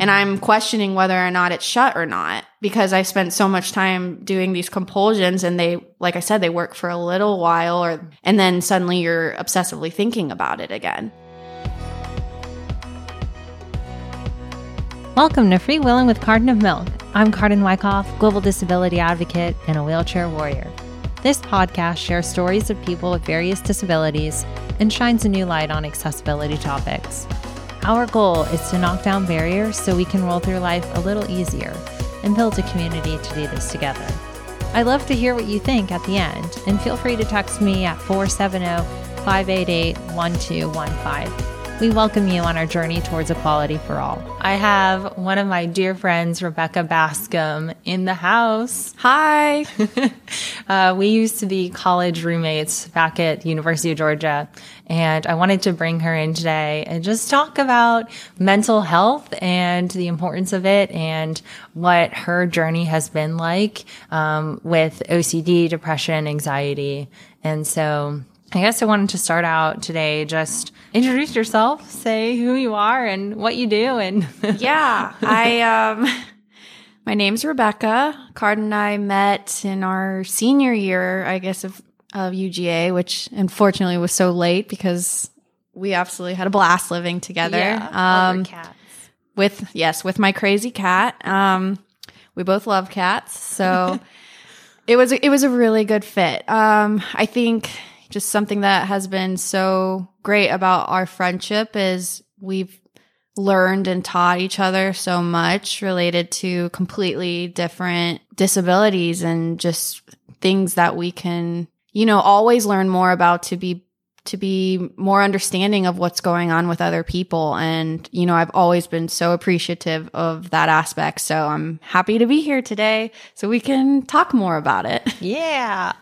And I'm questioning whether or not it's shut or not because I spent so much time doing these compulsions and they, like I said, they work for a little while or, and then suddenly you're obsessively thinking about it again. Welcome to Free Willing with Carden of Milk. I'm Carden Wyckoff, global disability advocate and a wheelchair warrior. This podcast shares stories of people with various disabilities and shines a new light on accessibility topics. Our goal is to knock down barriers so we can roll through life a little easier and build a community to do this together. I'd love to hear what you think at the end, and feel free to text me at 470 588 1215. We welcome you on our journey towards equality for all. I have one of my dear friends, Rebecca Baskam, in the house. Hi. uh, we used to be college roommates back at University of Georgia, and I wanted to bring her in today and just talk about mental health and the importance of it and what her journey has been like um, with OCD, depression, anxiety. And so I guess I wanted to start out today just introduce yourself, say who you are and what you do and Yeah, I um my name's Rebecca. Card and I met in our senior year, I guess of of UGA, which unfortunately was so late because we absolutely had a blast living together. Yeah, um cats. With yes, with my crazy cat. Um we both love cats, so it was it was a really good fit. Um I think just something that has been so great about our friendship is we've learned and taught each other so much related to completely different disabilities and just things that we can, you know, always learn more about to be to be more understanding of what's going on with other people. And, you know, I've always been so appreciative of that aspect. So I'm happy to be here today so we can talk more about it. Yeah.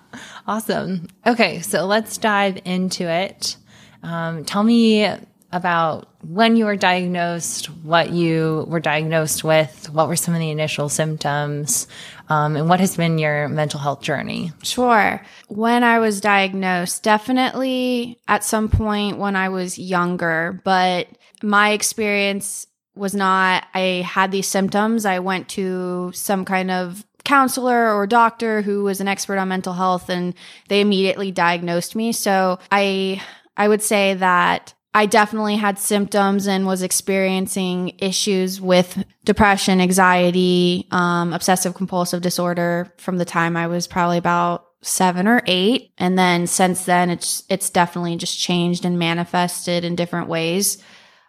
Awesome. Okay. So let's dive into it. Um, tell me about when you were diagnosed, what you were diagnosed with, what were some of the initial symptoms, um, and what has been your mental health journey? Sure. When I was diagnosed, definitely at some point when I was younger, but my experience was not, I had these symptoms. I went to some kind of counselor or doctor who was an expert on mental health and they immediately diagnosed me. So I, I would say that I definitely had symptoms and was experiencing issues with depression, anxiety, um, obsessive compulsive disorder from the time I was probably about seven or eight. And then since then, it's, it's definitely just changed and manifested in different ways.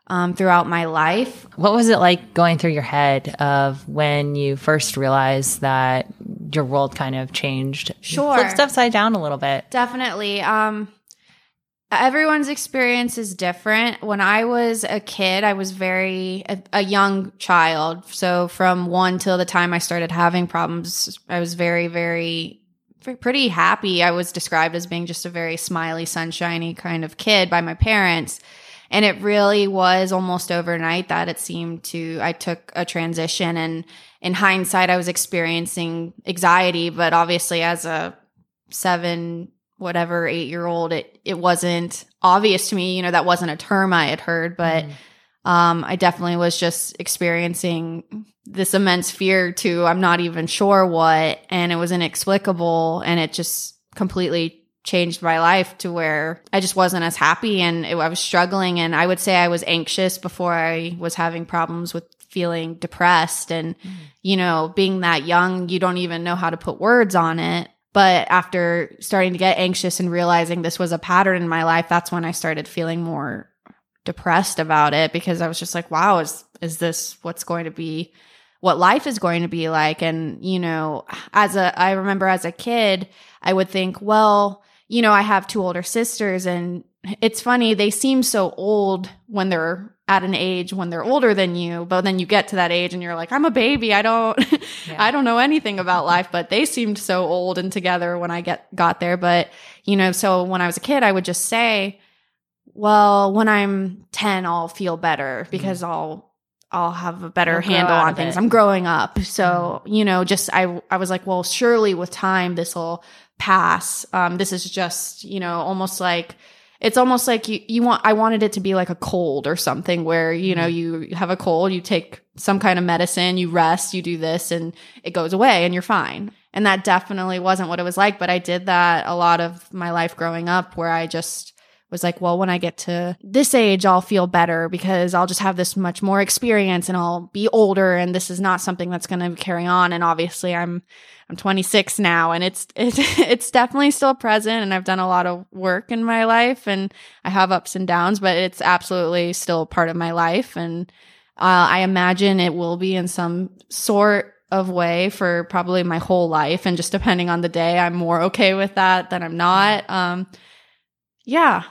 Um, throughout my life. What was it like going through your head of when you first realized that your world kind of changed? Sure. Flipped upside down a little bit. Definitely. Um, everyone's experience is different. When I was a kid, I was very a, a, young child. So from one till the time I started having problems, I was very, very, pretty happy. I was described as being just a very smiley, sunshiny kind of kid by my parents. And it really was almost overnight that it seemed to, I took a transition and in hindsight, I was experiencing anxiety, but obviously as a seven, whatever eight year old, it it wasn't obvious to me. You know, that wasn't a term I had heard, but mm. um, I definitely was just experiencing this immense fear to I'm not even sure what, and it was inexplicable, and it just completely changed my life to where I just wasn't as happy and it, I was struggling and I would say I was anxious before I was having problems with feeling depressed and mm. you know being that young you don't even know how to put words on it but after starting to get anxious and realizing this was a pattern in my life, that's when I started feeling more depressed about it because I was just like, wow, is, is this what's going to be, what life is going to be like? And, you know, as a, I remember as a kid, I would think, well, you know, I have two older sisters and it's funny, they seem so old when they're at an age when they're older than you, but then you get to that age and you're like, I'm a baby. I don't, yeah. I don't know anything about life, but they seemed so old and together when I get, got there. But, you know, so when I was a kid, I would just say, well, when I'm 10, I'll feel better mm-hmm. because mm. I'll, I'll have a better You'll handle on things. It. I'm growing up. So, mm. you know, just, I, I was like, well, surely with time, this will pass. Um, this is just, you know, almost like, it's almost like you, you want, I wanted it to be like a cold or something where, you know, mm-hmm. you have a cold, you take some kind of medicine, you rest, you do this and it goes away and you're fine. And that definitely wasn't what it was like. But I did that a lot of my life growing up where I just was like, well, when I get to this age, I'll feel better because I'll just have this much more experience and I'll be older. And this is not something that's going to carry on. And obviously I'm, I'm 26 now and it's, it's, it's definitely still present. And I've done a lot of work in my life and I have ups and downs, but it's absolutely still part of my life. And, uh, I imagine it will be in some sort of way for probably my whole life. And just depending on the day, I'm more okay with that than I'm not. Um, yeah.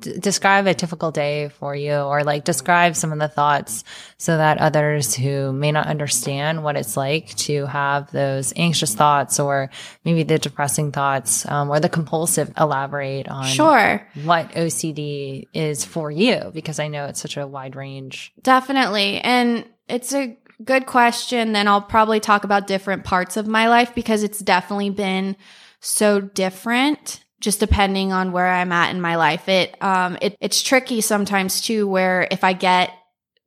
D- describe a typical day for you, or like describe some of the thoughts so that others who may not understand what it's like to have those anxious thoughts or maybe the depressing thoughts um, or the compulsive elaborate on sure what OCD is for you, because I know it's such a wide range. Definitely. And it's a good question. Then I'll probably talk about different parts of my life because it's definitely been so different just depending on where I'm at in my life. It um it it's tricky sometimes too where if I get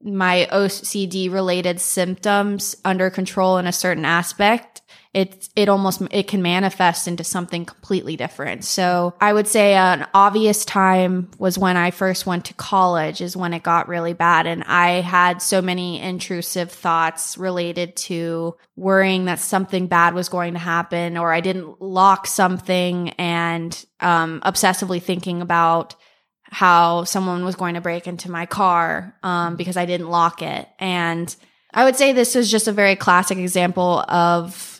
my OCD related symptoms under control in a certain aspect, it it almost it can manifest into something completely different. So I would say an obvious time was when I first went to college is when it got really bad and I had so many intrusive thoughts related to worrying that something bad was going to happen or I didn't lock something and um, obsessively thinking about how someone was going to break into my car um, because I didn't lock it and I would say this is just a very classic example of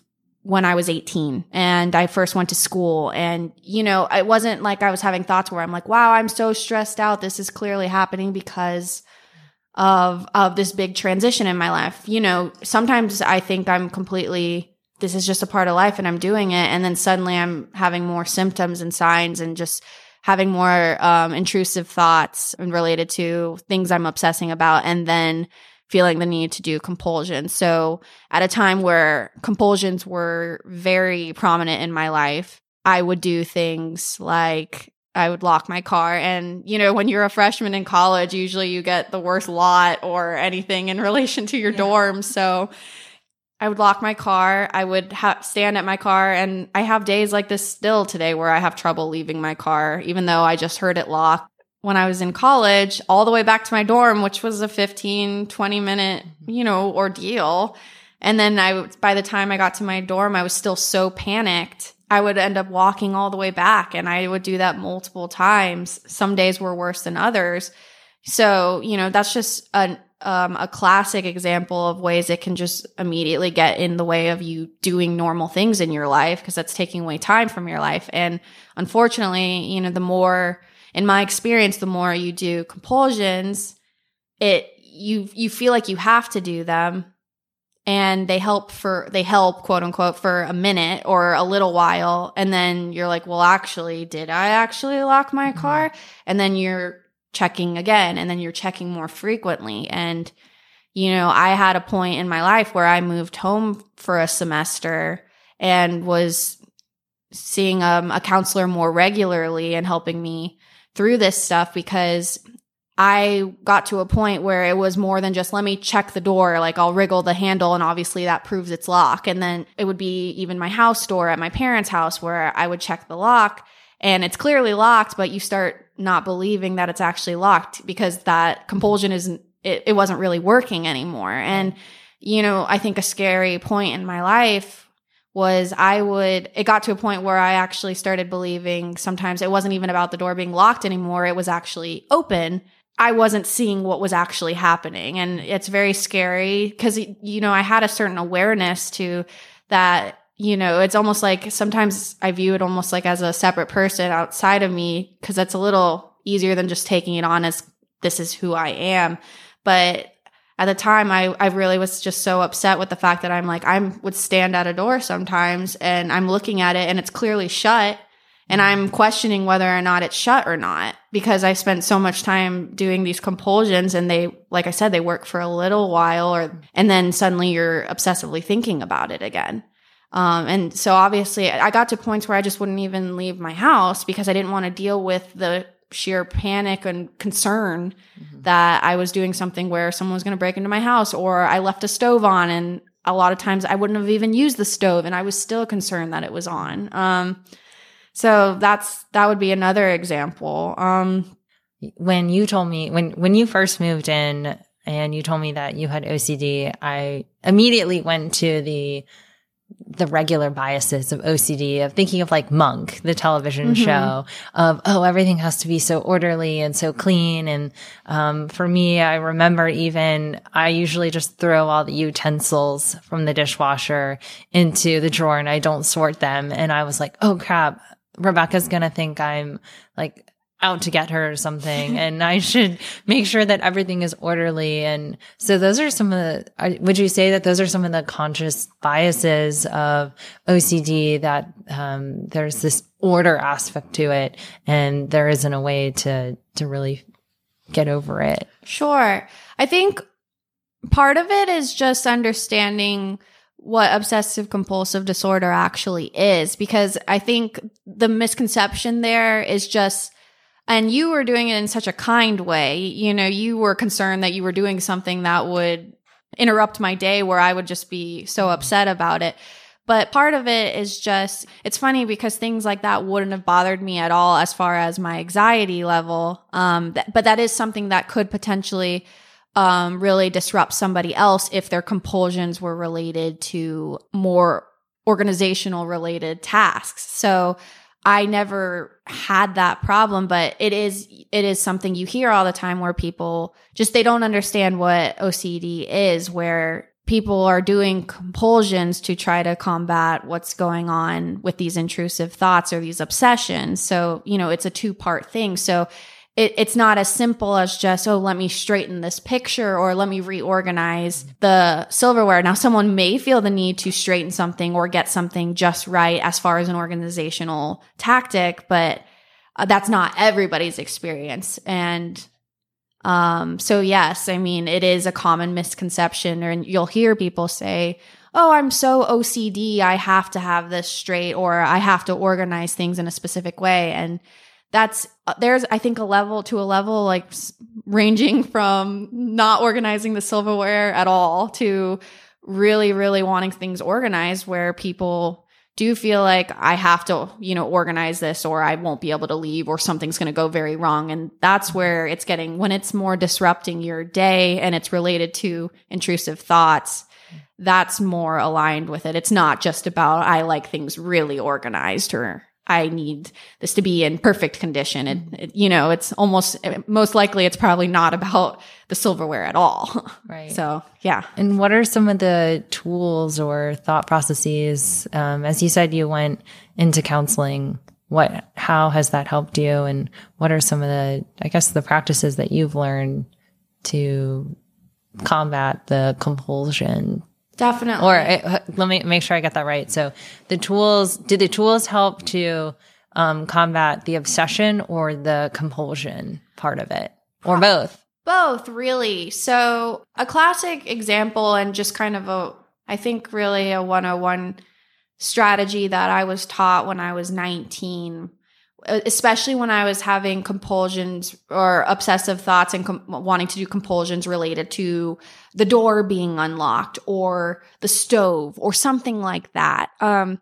when I was 18 and I first went to school. And, you know, it wasn't like I was having thoughts where I'm like, wow, I'm so stressed out. This is clearly happening because of, of this big transition in my life. You know, sometimes I think I'm completely, this is just a part of life and I'm doing it. And then suddenly I'm having more symptoms and signs and just having more, um, intrusive thoughts and related to things I'm obsessing about. And then, feeling the need to do compulsion. So at a time where compulsions were very prominent in my life, I would do things like I would lock my car. And, you know, when you're a freshman in college, usually you get the worst lot or anything in relation to your yeah. dorm. So I would lock my car. I would ha- stand at my car. And I have days like this still today where I have trouble leaving my car, even though I just heard it lock when I was in college all the way back to my dorm, which was a 15, 20 minute, you know, ordeal. And then I, by the time I got to my dorm, I was still so panicked. I would end up walking all the way back and I would do that multiple times. Some days were worse than others. So, you know, that's just an, um, a classic example of ways it can just immediately get in the way of you doing normal things in your life because that's taking away time from your life. And unfortunately, you know, the more in my experience, the more you do compulsions, it you you feel like you have to do them. And they help for they help quote unquote for a minute or a little while. And then you're like well actually did i actually lock my mm-hmm. car? And then you're checking again and then you're checking more frequently. And you know i had a point in my life where i moved home for a semester and was seeing um, a counselor more regularly and helping me through this stuff because I got to a point where it was more than just let me check the door. Like I'll wriggle the handle and obviously that proves it's locked. And then it would be even my house door at my parents' house where I would check the lock and it's clearly locked, but you start not believing that it's actually locked because that compulsion isn't, it, it wasn't really working anymore. And, you know, I think a scary point in my life was I would, it got to a point where I actually started believing sometimes it wasn't even about the door being locked anymore. It was actually open. I wasn't seeing what was actually happening. And it's very scary because, you know, I had a certain awareness to that, you know, it's almost like sometimes I view it almost like as a separate person outside of me because that's a little easier than just taking it on as this is who I am. But at the time I, I really was just so upset with the fact that I'm like, I would stand at a door sometimes and I'm looking at it and it's clearly shut. And I'm questioning whether or not it's shut or not because I spent so much time doing these compulsions and they, like I said, they work for a little while or, and then suddenly you're obsessively thinking about it again. Um, and so obviously I got to points where I just wouldn't even leave my house because I didn't want to deal with the sheer panic and concern mm-hmm. that I was doing something where someone was going to break into my house or I left a stove on and a lot of times I wouldn't have even used the stove and I was still concerned that it was on. Um, so that's that would be another example. Um, when you told me when when you first moved in and you told me that you had OCD, I immediately went to the the regular biases of OCD of thinking of like Monk, the television mm-hmm. show of, oh, everything has to be so orderly and so clean. And, um, for me, I remember even I usually just throw all the utensils from the dishwasher into the drawer and I don't sort them. And I was like, oh crap. Rebecca's going to think I'm like out to get her or something and I should make sure that everything is orderly. And so those are some of the, would you say that those are some of the conscious biases of OCD that, um, there's this order aspect to it and there isn't a way to, to really get over it? Sure. I think part of it is just understanding what obsessive compulsive disorder actually is because I think the misconception there is just and you were doing it in such a kind way. You know, you were concerned that you were doing something that would interrupt my day where I would just be so mm-hmm. upset about it. But part of it is just, it's funny because things like that wouldn't have bothered me at all as far as my anxiety level. Um, th- but that is something that could potentially, um, really disrupt somebody else if their compulsions were related to more organizational related tasks. So, I never had that problem, but it is it is something you hear all the time where people just they don't understand what OCD is where people are doing compulsions to try to combat what's going on with these intrusive thoughts or these obsessions. So, you know, it's a two-part thing. So, it, it's not as simple as just, oh, let me straighten this picture or let me reorganize the silverware. Now, someone may feel the need to straighten something or get something just right as far as an organizational tactic, but uh, that's not everybody's experience. And um, so, yes, I mean, it is a common misconception, and you'll hear people say, oh, I'm so OCD, I have to have this straight, or I have to organize things in a specific way. And that's uh, there's i think a level to a level like ranging from not organizing the silverware at all to really really wanting things organized where people do feel like i have to you know organize this or i won't be able to leave or something's going to go very wrong. And that's where it's getting when it's more disrupting your day and it's related to intrusive thoughts that's more aligned with it. It's not just about i like things really organized or I need this to be in perfect condition. And, it, you know, it's almost, most likely it's probably not about the silverware at all. Right. So, yeah. And what are some of the tools or thought processes? Um, as you said, you went into counseling. What, how has that helped you? And what are some of the, I guess, the practices that you've learned to combat the compulsion Definitely. Or uh, let me make sure I get that right. So the tools, did the tools help to um, combat the obsession or the compulsion part of it or both? Both, really. So a classic example and just kind of a, I think really a 101 strategy that I was taught when I was 19 especially when I was having compulsions or obsessive thoughts and com- wanting to do compulsions related to the door being unlocked or the stove or something like that. Um,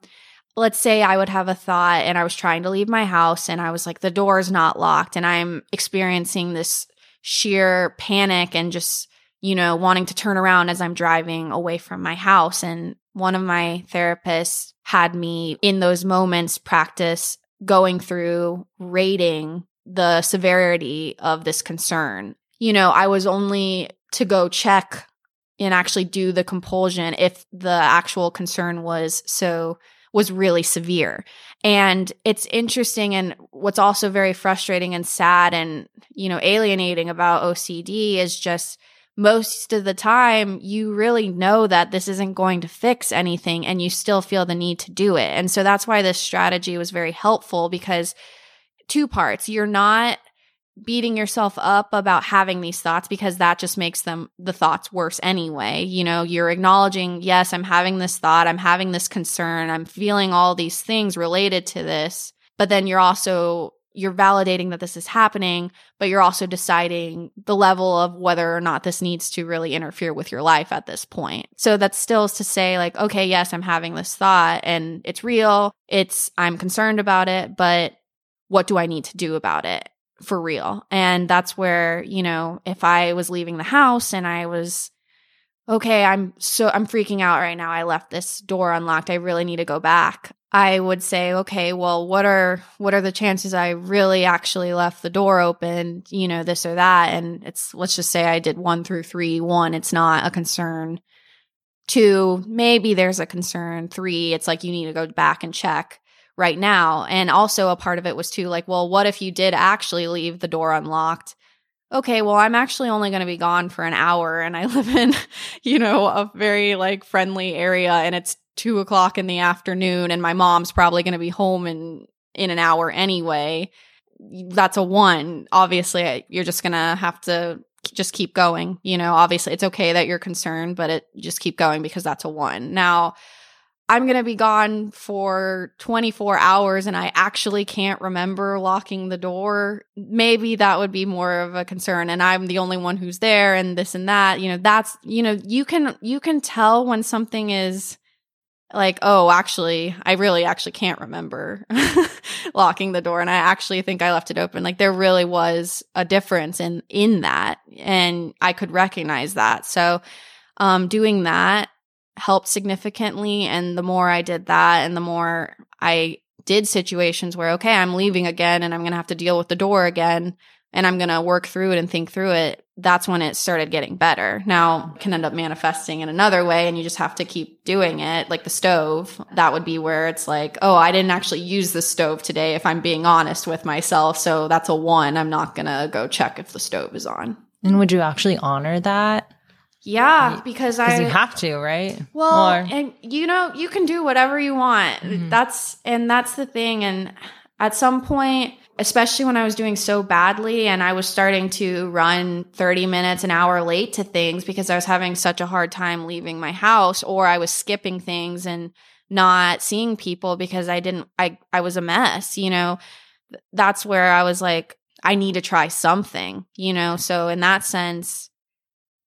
let's say I would have a thought and I was trying to leave my house and I was like, the door is not locked and I'm experiencing this sheer panic and just, you know, wanting to turn around as I'm driving away from my house. And one of my therapists had me in those moments practice going through rating the severity of this concern. You know, I was only to go check and actually do the compulsion if the actual concern was so was really severe. And it's interesting and what's also very frustrating and sad and you know alienating about OCD is just most of the time you really know that this isn't going to fix anything and you still feel the need to do it. And so that's why this strategy was very helpful because two parts. You're not beating yourself up about having these thoughts because that just makes them the thoughts worse anyway. You know, you're acknowledging, yes, I'm having this thought, I'm having this concern, I'm feeling all these things related to this, but then you're also you're validating that this is happening, but you're also deciding the level of whether or not this needs to really interfere with your life at this point. So that's still to say like, okay, yes, I'm having this thought and it's real. It's, I'm concerned about it, but what do I need to do about it for real? And that's where, you know, if I was leaving the house and I was, okay, I'm so, I'm freaking out right now. I left this door unlocked. I really need to go back. I would say, okay, well, what are what are the chances I really actually left the door open, you know, this or that? And it's let's just say I did one through three. One, it's not a concern. Two, maybe there's a concern. Three, it's like you need to go back and check right now. And also a part of it was too like, well, what if you did actually leave the door unlocked? Okay, well, I'm actually only going to be gone for an hour and I live in, you know, a very like friendly area and it's two o'clock in the afternoon and my mom's probably going to be home in in an hour anyway. That's a one. Obviously you're just going to have to just keep going you know? Obviously it's okay that you're concerned but it just keep going because that's a one. Now i'm going to be gone for 24 hours and i actually can't remember locking the door. Maybe that would be more of a concern and i'm the only one who's there and this and that you know? That's you know you can you can tell when something is like, oh, actually, I really actually can't remember locking the door and I actually think I left it open. Like there really was a difference in in that and I could recognize that. So, um doing that helped significantly and the more I did that and the more I did situations where okay, I'm leaving again and I'm going to have to deal with the door again and I'm going to work through it and think through it that's when it started getting better. Now can end up manifesting in another way and you just have to keep doing it. Like the stove, that would be where it's like, oh, I didn't actually use the stove today if I'm being honest with myself. So that's a one. I'm not going to go check if the stove is on. And would you actually honor that? Yeah, because I you have to, right? Well, or, and you know, you can do whatever you want. Mm-hmm. That's and that's the thing and at some point especially when I was doing so badly and I was starting to run 30 minutes an hour late to things because I was having such a hard time leaving my house or I was skipping things and not seeing people because I didn't I I was a mess, you know. That's where I was like I need to try something, you know. So in that sense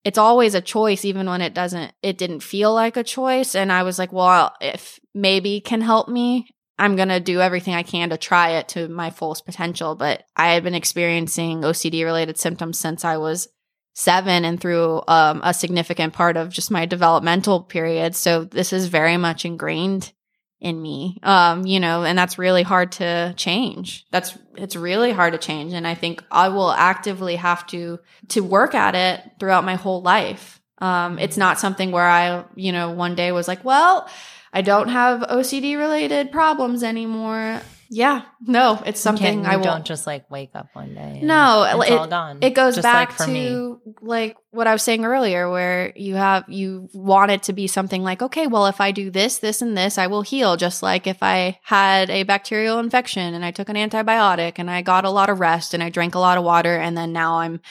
it's always a choice even when it doesn't it didn't feel like a choice and I was like, well, if maybe can help me I'm going to do everything I can to try it to my fullest potential. But I had been experiencing OCD related symptoms since I was seven and through um, a significant part of just my developmental period. So this is very much ingrained in me, um, you know, and that's really hard to change. That's, it's really hard to change. And I think I will actively have to, to work at it throughout my whole life. Um, it's not something where I, you know, one day was like, well, I don't have OCD related problems anymore. Yeah, no, it's something you I will. don't just like wake up one day. no, it's it, all gone. It goes just back like to me. like what I was saying earlier, where you have you want it to be something like, okay, well, if I do this, this, and this, I will heal. Just like if I had a bacterial infection and I took an antibiotic and I got a lot of rest and I drank a lot of water, and then now I'm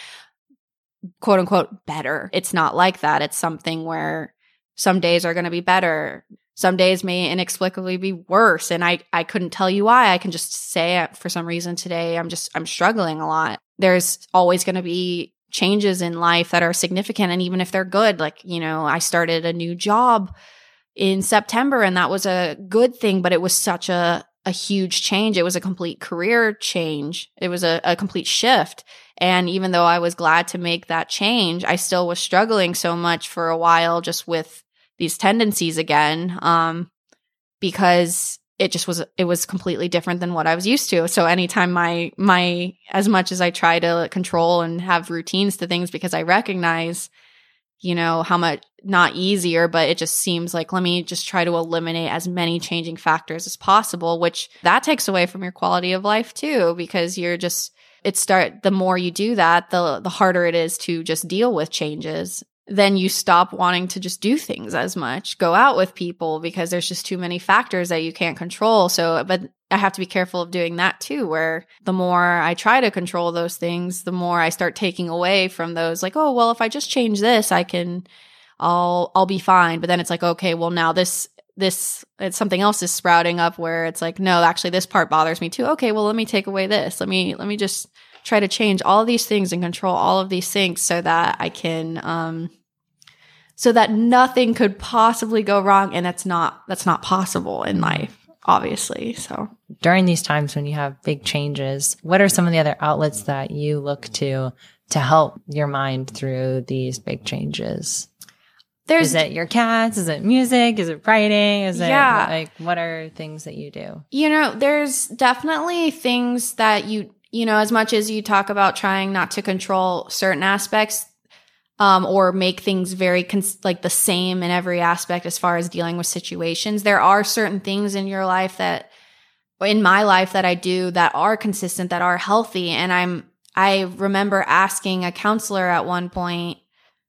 quote unquote better. It's not like that. It's something where some days are going to be better some days may inexplicably be worse and i i couldn't tell you why. I can just say for some reason today. I'm just i'm struggling a lot. There's always going to be changes in life that are significant and even if they're good like you know i started a new job in september and that was a good thing but it was such a a huge change. It was a complete career change. It was a, a complete shift. And even though i was glad to make that change i still was struggling so much for a while just with these tendencies again um, because it just was it was completely different than what I was used to. So anytime my my as much as I try to control and have routines to things because I recognize you know how much not easier but it just seems like let me just try to eliminate as many changing factors as possible which that takes away from your quality of life too because you're just it start the more you do that the the harder it is to just deal with changes then you stop wanting to just do things as much, go out with people because there's just too many factors that you can't control. So, but I have to be careful of doing that too, where the more I try to control those things, the more I start taking away from those, like, oh, well, if I just change this, I can, I'll, I'll be fine. But then it's like, okay, well, now this, this it's something else is sprouting up where it's like no actually this part bothers me too okay well let me take away this let me let me just try to change all these things and control all of these things so that i can um so that nothing could possibly go wrong and that's not that's not possible in life obviously so During these times when you have big changes, what are some of the other outlets that you look to to help your mind through these big changes? there's Is it your cats? Is it music? Is it writing? Is Yeah. it like what are things that you do? You know, there's definitely things that you, you know, as much as you talk about trying not to control certain aspects um, or make things very cons- like the same in every aspect as far as dealing with situations, there are certain things in your life that, in my life, that I do that are consistent, that are healthy. And I'm, I remember asking a counselor at one point,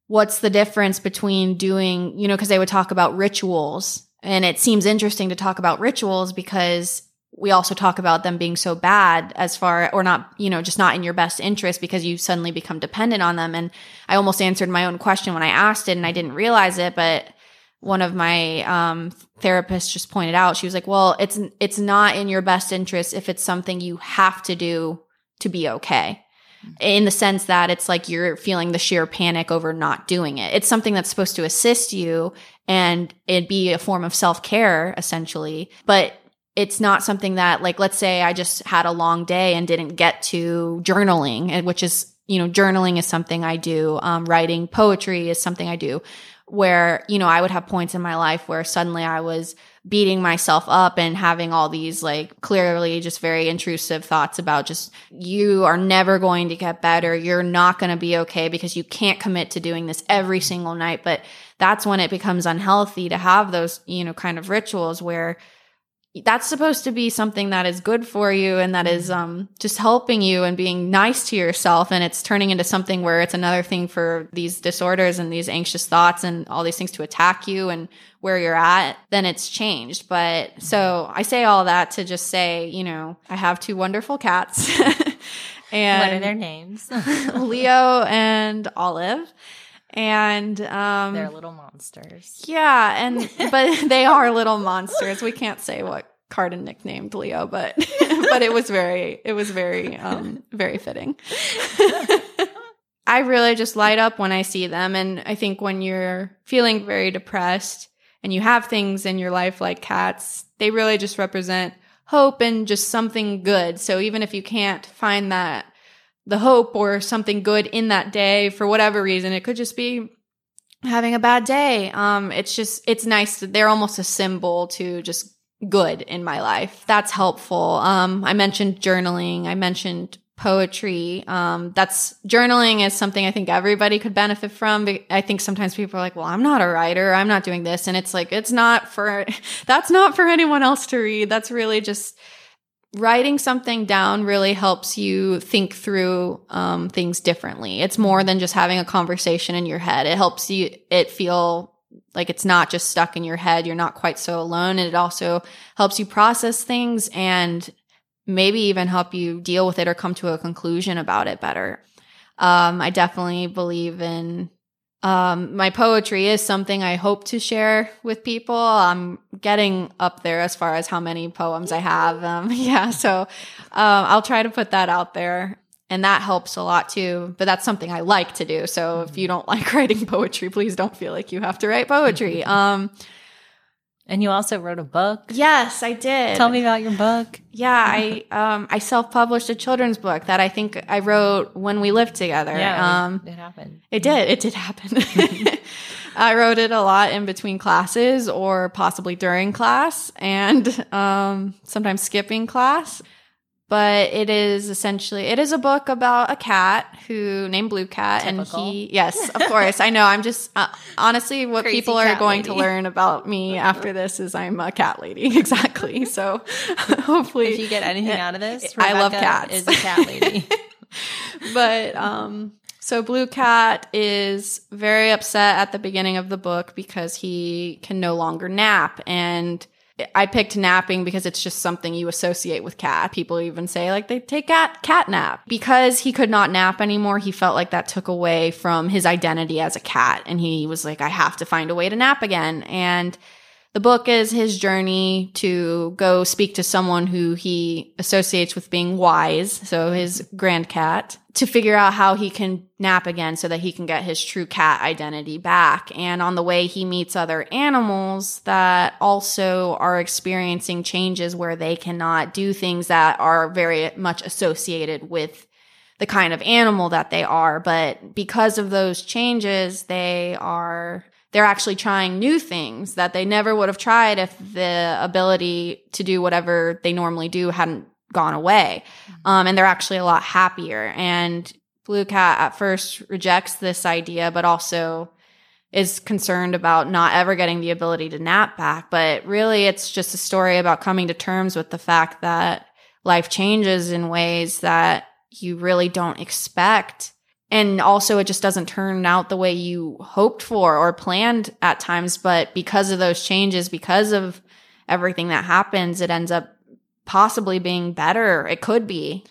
what's the difference between doing, you know, because they would talk about rituals. And it seems interesting to talk about rituals because we also talk about them being so bad as far, or not, you know, just not in your best interest because you suddenly become dependent on them. And I almost answered my own question when I asked it and I didn't realize it, but one of my um, therapists just pointed out, she was like, well, it's, it's not in your best interest if it's something you have to do to be okay in the sense that it's like you're feeling the sheer panic over not doing it. It's something that's supposed to assist you and it'd be a form of self care essentially, but it's not something that like, let's say I just had a long day and didn't get to journaling, which is, you know, journaling is something I do. Um, writing poetry is something I do where, you know, I would have points in my life where suddenly I was beating myself up and having all these like clearly just very intrusive thoughts about just you are never going to get better. You're not going to be okay because you can't commit to doing this every single night. But that's when it becomes unhealthy to have those, you know, kind of rituals where that's supposed to be something that is good for you and that is um just helping you and being nice to yourself. And it's turning into something where it's another thing for these disorders and these anxious thoughts and all these things to attack you and where you're at then it's changed. But so i say all that to just say you know i have two wonderful cats. And what are their names? leo and olive and um They're little monsters. yeah, and but they are little monsters. We can't say what Carden nicknamed Leo, but but it was very it was very um very fitting. I really just light up when I see them and I think when you're feeling very depressed and you have things in your life like cats, they really just represent hope and just something good. So even if you can't find that the hope or something good in that day for whatever reason, it could just be having a bad day. Um, it's just, it's nice that they're almost a symbol to just good in my life. That's helpful. Um, I mentioned journaling. I mentioned poetry. Um, that's journaling is something I think everybody could benefit from. I think sometimes people are like, well, I'm not a writer. I'm not doing this. And it's like, it's not for, that's not for anyone else to read. That's really just, writing something down really helps you think through um, things differently. It's more than just having a conversation in your head. It helps you it feel like it's not just stuck in your head. You're not quite so alone, and it also helps you process things and maybe even help you deal with it or come to a conclusion about it better. Um, I definitely believe in um, my poetry is something I hope to share with people. I'm getting up there as far as how many poems I have. Um, yeah, so um, I'll try to put that out there. And that helps a lot too. But that's something I like to do. So if you don't like writing poetry, please don't feel like you have to write poetry. Um, And you also wrote a book. yes, I did. Tell me about your book. Yeah, I um, I self published a children's book that I think I wrote when we lived together. Yeah, Um, it happened. It did. It did happen. I wrote it a lot in between classes or possibly during class and um, sometimes skipping class. But it is essentially it is a book about a cat who named Blue Cat, Typical. and he yes, of course, I know. I'm just uh, honestly what Crazy people are going to learn about me after this is I'm a cat lady, exactly. So hopefully, If you get anything out of this, I love cats. Is a cat lady. but um so blue cat is very upset at the beginning of the book because he can no longer nap and I picked napping because it's just something you associate with cat. People even say like they take cat cat nap. Because he could not nap anymore, he felt like that took away from his identity as a cat and he was like I have to find a way to nap again and the book is his journey to go speak to someone who he associates with being wise, so his grand cat, to figure out how he can nap again so that he can get his true cat identity back. And on the way, he meets other animals that also are experiencing changes where they cannot do things that are very much associated with the kind of animal that they are. But because of those changes, they are they're actually trying new things that they never would have tried if the ability to do whatever they normally do hadn't gone away. Mm-hmm. Um, and they're actually a lot happier. And Blue Cat at first rejects this idea, but also is concerned about not ever getting the ability to nap back. But really, it's just a story about coming to terms with the fact that life changes in ways that you really don't expect and also it just doesn't turn out the way you hoped for or planned at times. But because of those changes because of everything that happens it ends up possibly being better. It could be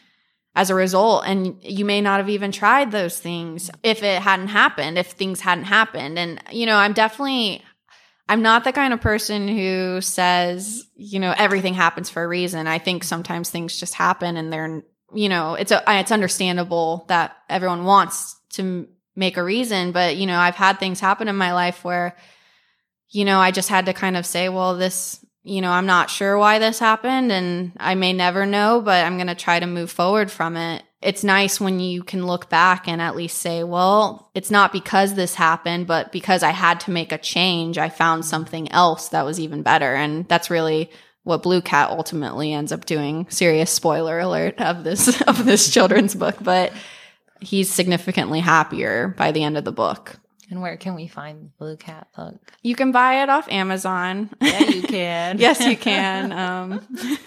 as a result. And you may not have even tried those things if it hadn't happened if things hadn't happened. And you know i'm definitely i'm not the kind of person who says you know everything happens for a reason. I think sometimes things just happen and they're you know, it's a, it's understandable that everyone wants to make a reason, but you know, I've had things happen in my life where, you know, I just had to kind of say, well, this, you know, I'm not sure why this happened and I may never know, but I'm going to try to move forward from it. It's nice when you can look back and at least say, well, it's not because this happened, but because I had to make a change, I found something else that was even better. And that's really what Blue Cat ultimately ends up doing. Serious spoiler alert of this of this children's book, but he's significantly happier by the end of the book. And where can we find the Blue Cat book? You can buy it off Amazon. Yeah, you can. yes, you can. Um,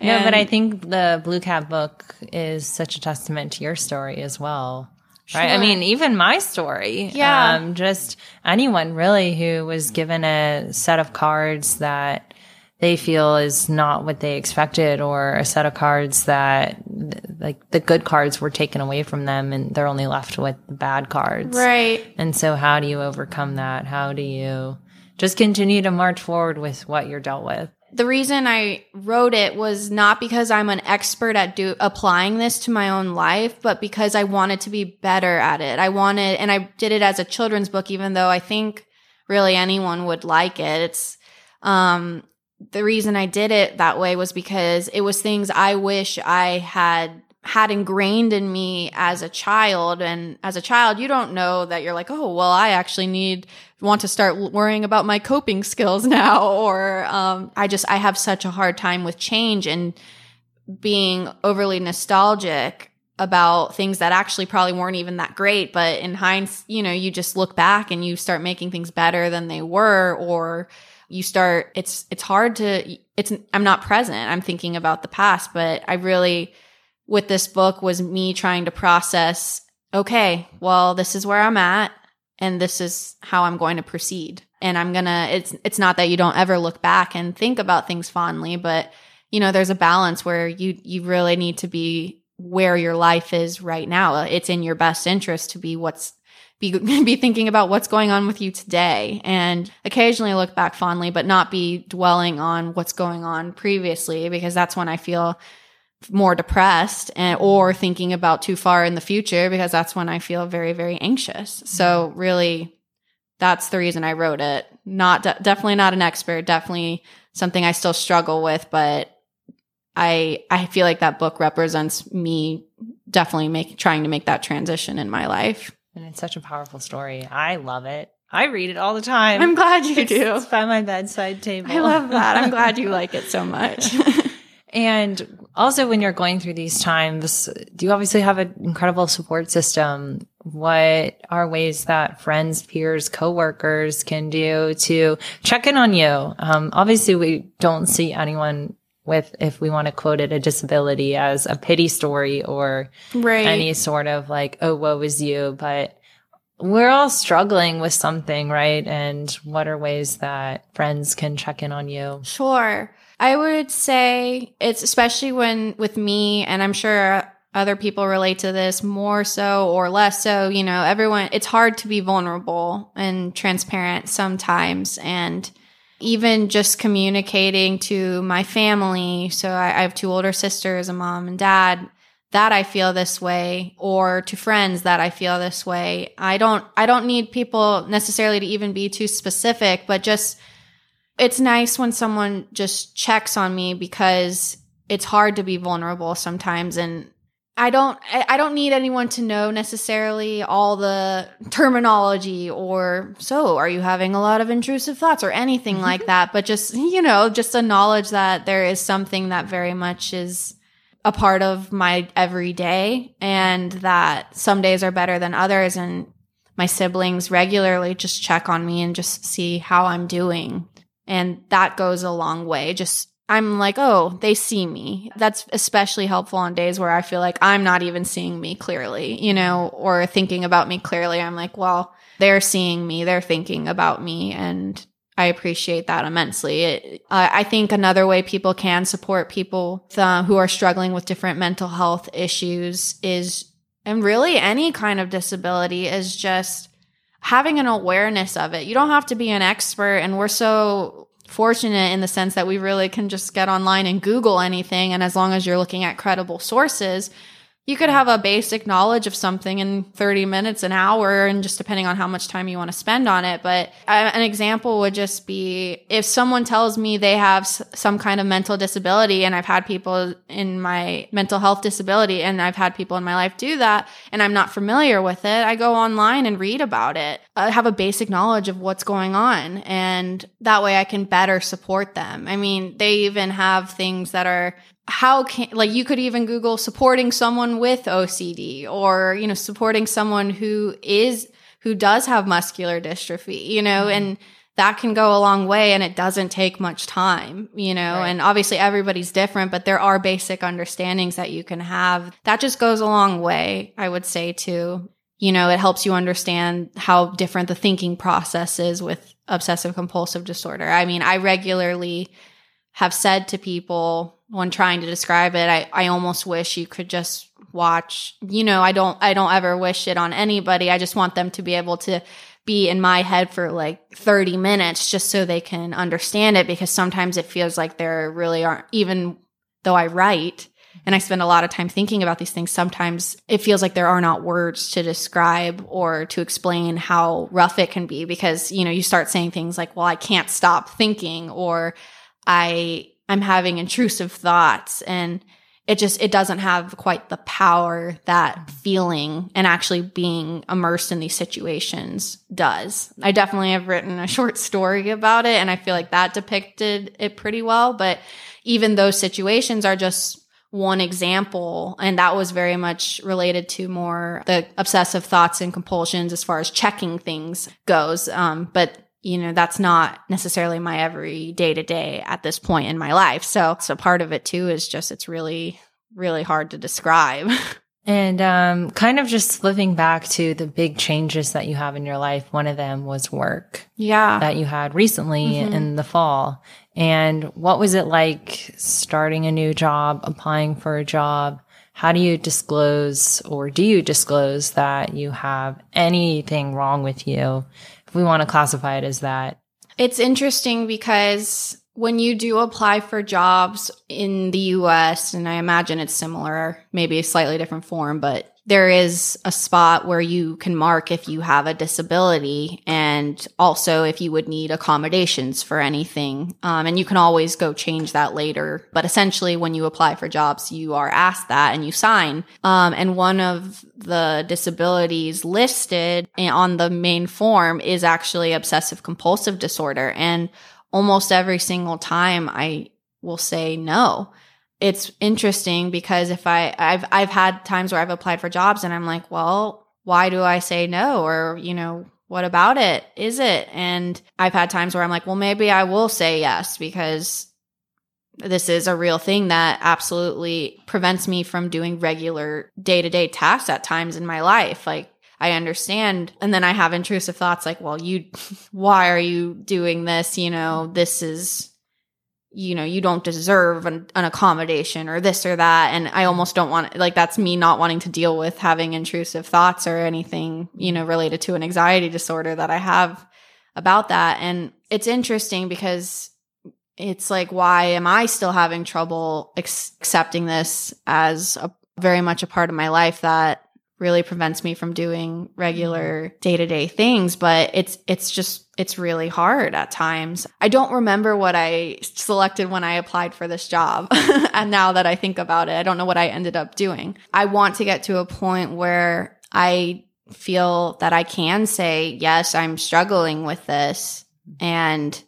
no, but I think the Blue Cat book is such a testament to your story as well. Right. I mean, even my story. Yeah. Um, just anyone really who was given a set of cards that they feel is not what they expected or a set of cards that like the good cards were taken away from them and they're only left with the bad cards. Right. And so how do you overcome that? How do you just continue to march forward with what you're dealt with? The reason I wrote it was not because I'm an expert at do applying this to my own life, but because I wanted to be better at it. I wanted, and I did it as a children's book, even though I think really anyone would like it. It's, um, the reason I did it that way was because it was things I wish I had had ingrained in me as a child. And as a child you don't know that you're like oh well i actually need want to start worrying about my coping skills now. Or um, i just i have such a hard time with change and being overly nostalgic about things that actually probably weren't even that great. But in hindsight you know you just look back and you start making things better than they were or you start it's it's hard to it's I'm not present. I'm thinking about the past, but I really with this book was me trying to process okay, well, this is where I'm at and this is how I'm going to proceed. And I'm going to it's it's not that you don't ever look back and think about things fondly, but you know, there's a balance where you you really need to be where your life is right now. It's in your best interest to be what's be be thinking about what's going on with you today and occasionally look back fondly but not be dwelling on what's going on previously because that's when I feel more depressed and or thinking about too far in the future because that's when I feel very very anxious. So mm-hmm. really that's the reason I wrote it. Not de- definitely not an expert, definitely something I still struggle with, but I I feel like that book represents me definitely make trying to make that transition in my life. And it's such a powerful story. I love it. I read it all the time. I'm glad you it's, do. It's by my bedside table. I love that. I'm glad you like it so much. and also, when you're going through these times, do you obviously have an incredible support system? What are ways that friends, peers, coworkers can do to check in on you? Um, obviously, we don't see anyone with, if we want to quote it, a disability as a pity story or right. any sort of like, oh, woe is you. But we're all struggling with something, right? And what are ways that friends can check in on you? Sure. I would say it's especially when with me, and I'm sure other people relate to this more so or less so. You know, everyone, it's hard to be vulnerable and transparent sometimes. And even just communicating to my family. So I, I have two older sisters, a mom and dad that I feel this way or to friends that I feel this way. I don't I don't need people necessarily to even be too specific, but just it's nice when someone just checks on me because it's hard to be vulnerable sometimes and I don't I don't need anyone to know necessarily all the terminology or so are you having a lot of intrusive thoughts or anything mm-hmm. like that? But just you know just a knowledge that there is something that very much is a part of my everyday and that some days are better than others. And my siblings regularly just check on me and just see how I'm doing. And that goes a long way. Just I'm like, oh, they see me. That's especially helpful on days where I feel like I'm not even seeing me clearly, you know, or thinking about me clearly. I'm like, well, they're seeing me, they're thinking about me. And I appreciate that immensely. It, uh, I think another way people can support people th- who are struggling with different mental health issues is, and really any kind of disability, is just having an awareness of it. You don't have to be an expert. And we're so fortunate in the sense that we really can just get online and Google anything. And as long as you're looking at credible sources, you could have a basic knowledge of something in 30 minutes, an hour, and just depending on how much time you want to spend on it. But an example would just be if someone tells me they have some kind of mental disability, and I've had people in my mental health disability, and I've had people in my life do that, and I'm not familiar with it, I go online and read about it. I have a basic knowledge of what's going on, and that way I can better support them. I mean, they even have things that are how can like you could even google supporting someone with ocd or you know supporting someone who is who does have muscular dystrophy you know mm-hmm. and that can go a long way and it doesn't take much time you know right. and obviously everybody's different but there are basic understandings that you can have that just goes a long way i would say too you know it helps you understand how different the thinking process is with obsessive compulsive disorder i mean i regularly have said to people when trying to describe it, I, I almost wish you could just watch, you know, I don't, I don't ever wish it on anybody. I just want them to be able to be in my head for like 30 minutes just so they can understand it because sometimes it feels like there really aren't, even though I write and I spend a lot of time thinking about these things, sometimes it feels like there are not words to describe or to explain how rough it can be because, you know, you start saying things like, well, I can't stop thinking or I I'm having intrusive thoughts and it just it doesn't have quite the power that feeling and actually being immersed in these situations does. I definitely have written a short story about it and I feel like that depicted it pretty well, but even those situations are just one example and that was very much related to more the obsessive thoughts and compulsions as far as checking things goes um, but you know, that's not necessarily my every day to day at this point in my life. So, so part of it too is just it's really, really hard to describe. And um, kind of just living back to the big changes that you have in your life. One of them was work. Yeah. That you had recently mm-hmm. in the fall. And what was it like starting a new job, applying for a job? How do you disclose or do you disclose that you have anything wrong with you? If we want to classify it as that. It's interesting because when you do apply for jobs in the US, and I imagine it's similar, maybe a slightly different form, but there is a spot where you can mark if you have a disability and also if you would need accommodations for anything. Um, and you can always go change that later. But essentially, when you apply for jobs, you are asked that and you sign. Um, and one of the disabilities listed on the main form is actually obsessive compulsive disorder. And almost every single time I will say no it's interesting because if I I've I've had times where I've applied for jobs and I'm like, well, why do I say no or you know, what about it? Is it? And I've had times where I'm like, well, maybe I will say yes because this is a real thing that absolutely prevents me from doing regular day-to-day tasks at times in my life. Like I understand. And then I have intrusive thoughts like, well, you, why are you doing this? You know, this is you know, you don't deserve an, an, accommodation or this or that. And I almost don't want, like, that's me not wanting to deal with having intrusive thoughts or anything, you know, related to an anxiety disorder that I have about that. And it's interesting because it's like, why am I still having trouble ex- accepting this as a very much a part of my life that really prevents me from doing regular mm-hmm. day-to-day things but it's it's just it's really hard at times. I don't remember what i selected when i applied for this job. And now that i think about it i don't know what i ended up doing. I want to get to a point where i feel that i can say yes i'm struggling with this and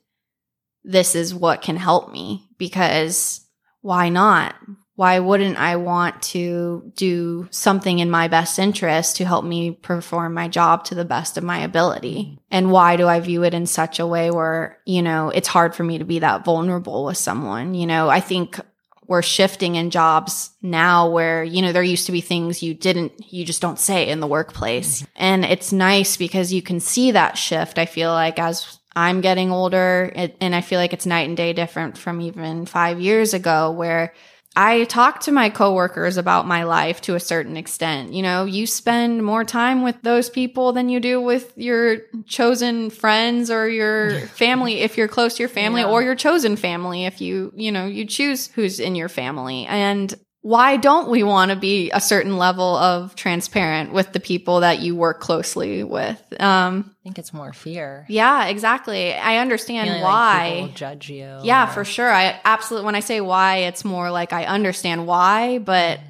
this is what can help me because why not why wouldn't I want to do something in my best interest to help me perform my job to the best of my ability? And why do I view it in such a way where, you know, it's hard for me to be that vulnerable with someone? You know, I think we're shifting in jobs now where, you know, there used to be things you didn't, you just don't say in the workplace. And it's nice because you can see that shift. I feel like as I'm getting older and I feel like it's night and day different from even five years ago where I talk to my coworkers about my life to a certain extent. You know, you spend more time with those people than you do with your chosen friends or your family if you're close to your family yeah. or your chosen family if you, you know, you choose who's in your family. And why don't we want to be a certain level of transparent with the people that you work closely with? Um, I think it's more fear. Yeah, exactly. I understand Feeling why. Like judge you. Yeah, or... for sure. I absolutely, when I say why, it's more like I understand why, but mm.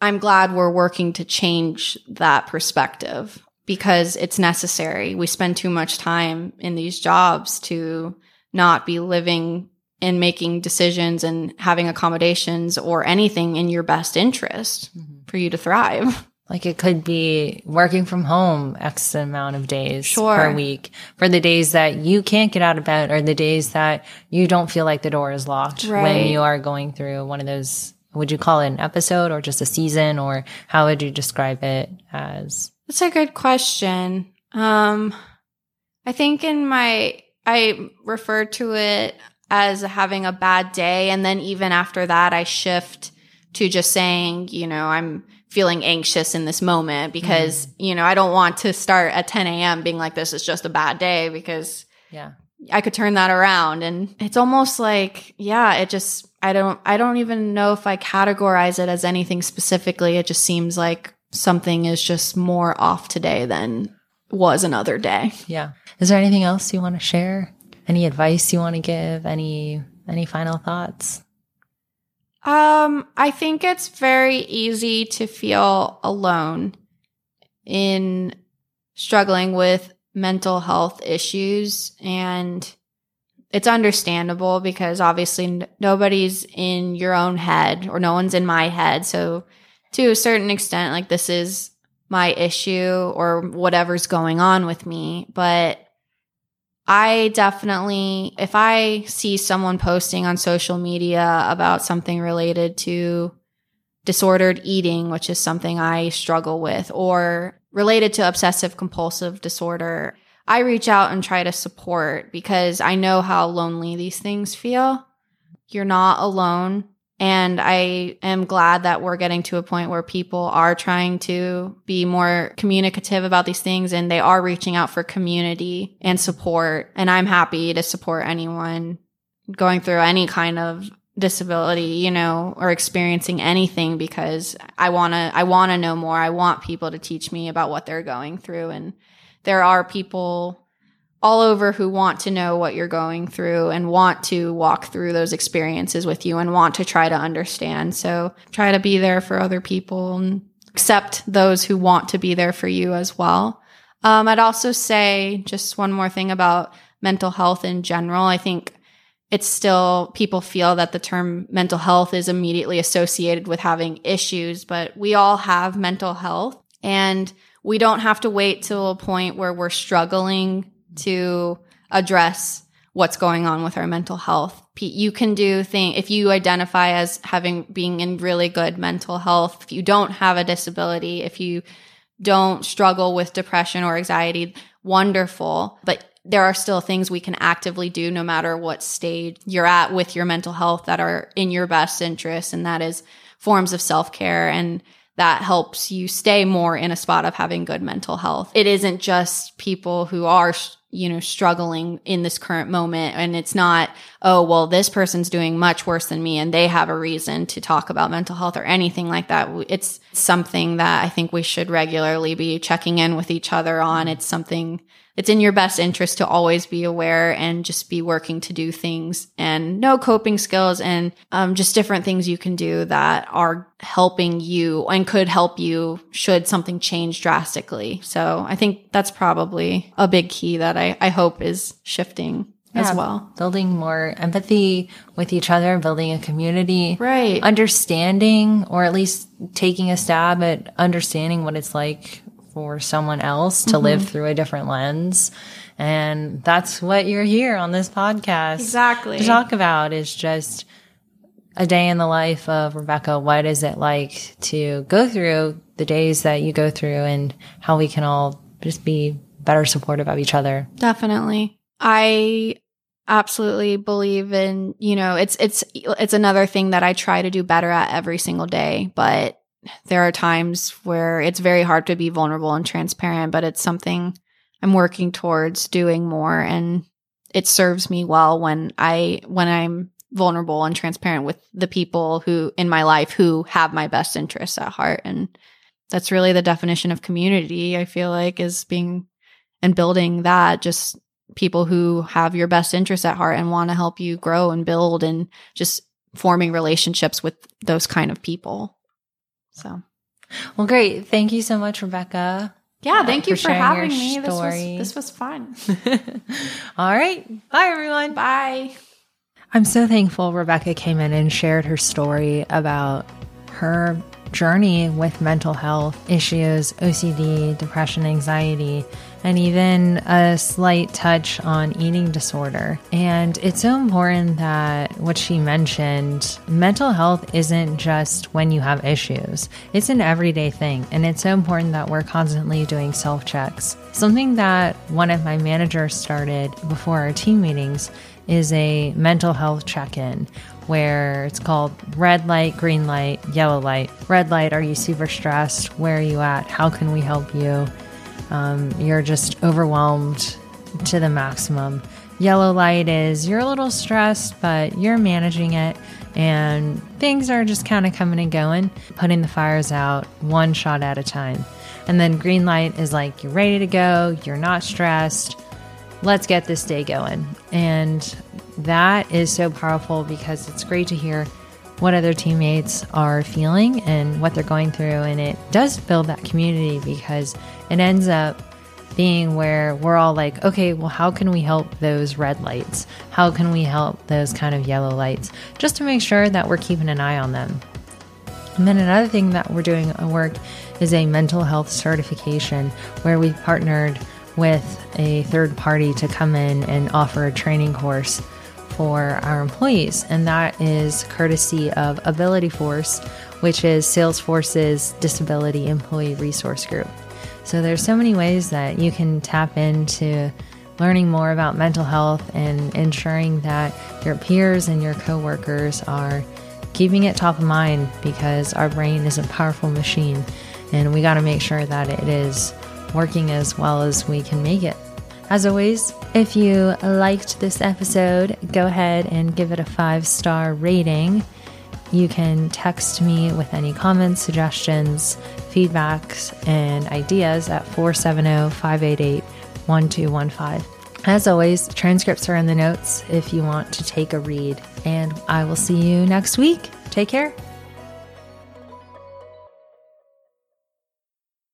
I'm glad we're working to change that perspective because it's necessary. We spend too much time in these jobs to not be living in making decisions and having accommodations or anything in your best interest mm-hmm. for you to thrive. Like it could be working from home X amount of days sure. per week for the days that you can't get out of bed or the days that you don't feel like the door is locked right. when you are going through one of those. Would you call it an episode or just a season or how would you describe it as? That's a good question. Um, I think in my, I referred to it as having a bad day. And then even after that, I shift to just saying, you know, I'm feeling anxious in this moment because, mm. you know, I don't want to start at 10 a.m. being like, this is just a bad day because yeah, I could turn that around. And it's almost like, yeah, it just, I don't, I don't even know if I categorize it as anything specifically. It just seems like something is just more off today than was another day. Yeah. Is there anything else you want to share? Any advice you want to give? Any any final thoughts? Um, I think it's very easy to feel alone in struggling with mental health issues and it's understandable because obviously n- nobody's in your own head or no one's in my head. So to a certain extent like this is my issue or whatever's going on with me, but I definitely, if I see someone posting on social media about something related to disordered eating, which is something I struggle with, or related to obsessive compulsive disorder, I reach out and try to support because I know how lonely these things feel. You're not alone. And I am glad that we're getting to a point where people are trying to be more communicative about these things and they are reaching out for community and support. And I'm happy to support anyone going through any kind of disability, you know, or experiencing anything because I want to I want to know more. I want people to teach me about what they're going through and there are people all over who want to know what you're going through and want to walk through those experiences with you and want to try to understand. So try to be there for other people and accept those who want to be there for you as well. Um, I'd also say just one more thing about mental health in general. I think it's still people feel that the term mental health is immediately associated with having issues, but we all have mental health and we don't have to wait till a point where we're struggling to address what's going on with our mental health. You can do thing if you identify as having being in really good mental health, if you don't have a disability, if you don't struggle with depression or anxiety, wonderful. But there are still things we can actively do no matter what stage you're at with your mental health that are in your best interest. And that is forms of self care and that helps you stay more in a spot of having good mental health. It isn't just people who are you know, struggling in this current moment. And it's not, oh, well, this person's doing much worse than me and they have a reason to talk about mental health or anything like that. It's something that I think we should regularly be checking in with each other on. Mm-hmm. It's something it's in your best interest to always be aware and just be working to do things and know coping skills and um, just different things you can do that are helping you and could help you should something change drastically. So I think that's probably a big key that I, I hope is shifting yeah, as well. Building more empathy with each other, and building a community. Right. Understanding, or at least taking a stab at understanding what it's like for someone else to mm-hmm. live through a different lens. And that's what you're here on this podcast. Exactly. To talk about is just a day in the life of Rebecca. What is it like to go through the days that you go through and how we can all just be better supportive of each other? Definitely. I absolutely believe in, you know, it's it's it's another thing that I try to do better at every single day, but there are times where it's very hard to be vulnerable and transparent, but it's something I'm working towards doing more and it serves me well when I when I'm vulnerable and transparent with the people who in my life who have my best interests at heart and that's really the definition of community I feel like is being and building that just people who have your best interests at heart and want to help you grow and build and just forming relationships with those kind of people. So, well, great. Thank you so much, Rebecca. Yeah, thank uh, you for, for having me. This was, this was fun. All right. Bye, everyone. Bye. I'm so thankful Rebecca came in and shared her story about her journey with mental health issues, OCD, depression, anxiety, and even a slight touch on eating disorder. And it's so important that what she mentioned mental health isn't just when you have issues, it's an everyday thing. And it's so important that we're constantly doing self checks. Something that one of my managers started before our team meetings is a mental health check in where it's called red light, green light, yellow light. Red light, are you super stressed? Where are you at? How can we help you? Um, you're just overwhelmed to the maximum. Yellow light is you're a little stressed, but you're managing it and things are just kind of coming and going, putting the fires out one shot at a time. And then green light is like you're ready to go, you're not stressed. Let's get this day going. And that is so powerful because it's great to hear what other teammates are feeling and what they're going through. And it does build that community because it ends up being where we're all like, okay, well, how can we help those red lights? How can we help those kind of yellow lights? Just to make sure that we're keeping an eye on them. And then another thing that we're doing at work is a mental health certification where we've partnered with a third party to come in and offer a training course for our employees, and that is courtesy of Ability Force, which is Salesforce's Disability Employee Resource Group. So there's so many ways that you can tap into learning more about mental health and ensuring that your peers and your coworkers are keeping it top of mind because our brain is a powerful machine and we got to make sure that it is working as well as we can make it. As always, if you liked this episode, go ahead and give it a five star rating. You can text me with any comments, suggestions, feedbacks, and ideas at 470 588 1215. As always, transcripts are in the notes if you want to take a read. And I will see you next week. Take care.